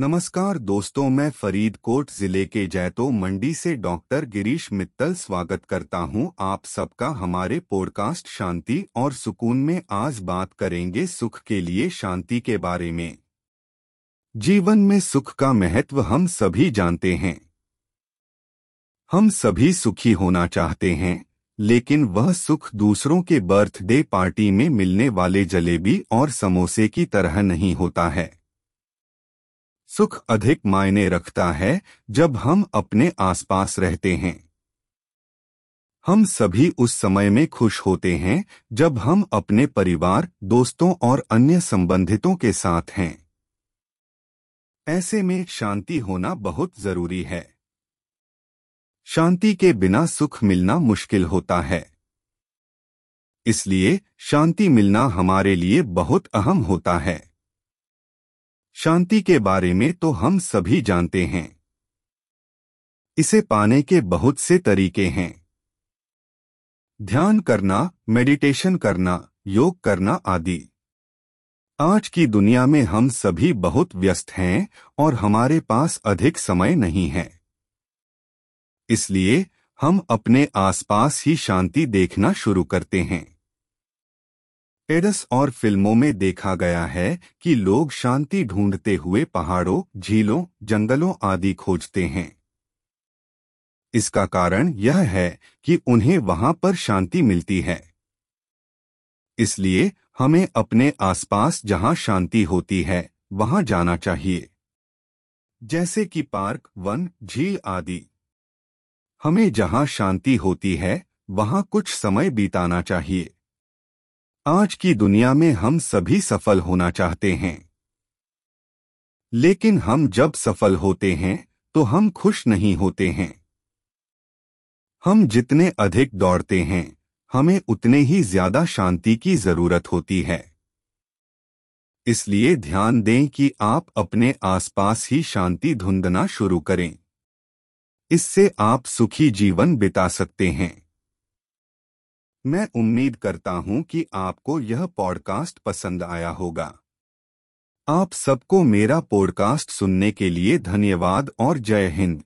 नमस्कार दोस्तों, मैं फरीदकोट ज़िले के जैतो मंडी से डॉक्टर गिरीश मित्तल स्वागत करता हूँ। आप सबका हमारे पॉडकास्ट शांति और सुकून में आज बात करेंगे सुख के लिए शांति के बारे में। जीवन में सुख का महत्व हम सभी जानते हैं। हम सभी सुखी होना चाहते हैं, लेकिन वह सुख दूसरों के बर्थडे पार्टी में मिलने वाले जलेबी और समोसे की तरह नहीं होता है। सुख अधिक मायने रखता है जब हम अपने आसपास रहते हैं। हम सभी उस समय में खुश होते हैं जब हम अपने परिवार, दोस्तों और अन्य संबंधितों के साथ हैं। ऐसे में शांति होना बहुत ज़रूरी है। शांति के बिना सुख मिलना मुश्किल होता है। इसलिए शांति मिलना हमारे लिए बहुत अहम होता है। शांति के बारे में तो हम सभी जानते हैं। इसे पाने के बहुत से तरीके हैं। ध्यान करना मेडिटेशन करना, योग करना आदि। आज की दुनिया में हम सभी बहुत व्यस्त हैं और हमारे पास अधिक समय नहीं है। इसलिए हम अपने आसपास ही शांति देखना शुरू करते हैं। एडस और फ़िल्मों में देखा गया है कि लोग शांति ढूंढते हुए पहाड़ों, झीलों, जंगलों आदि खोजते हैं। इसका कारण यह है कि उन्हें वहाँ पर शांति मिलती है। इसलिए हमें अपने आसपास जहाँ शांति होती है, वहाँ जाना चाहिए। जैसे कि पार्क, वन, झील आदि। हमें जहाँ शांति होती है, वहाँ कुछ समय बिताना चाहिए। आज की दुनिया में हम सभी सफल होना चाहते हैं। लेकिन हम जब सफल होते हैं तो हम खुश नहीं होते हैं। हम जितने अधिक दौड़ते हैं, हमें उतने ही ज़्यादा शांति की ज़रूरत होती है। इसलिए ध्यान दें कि आप अपने आसपास ही शांति धुंधना शुरू करें। इससे आप सुखी जीवन बिता सकते हैं। मैं उम्मीद करता हूँ कि आपको यह पॉडकास्ट पसंद आया होगा। आप सबको मेरा पॉडकास्ट सुनने के लिए धन्यवाद और जय हिंद।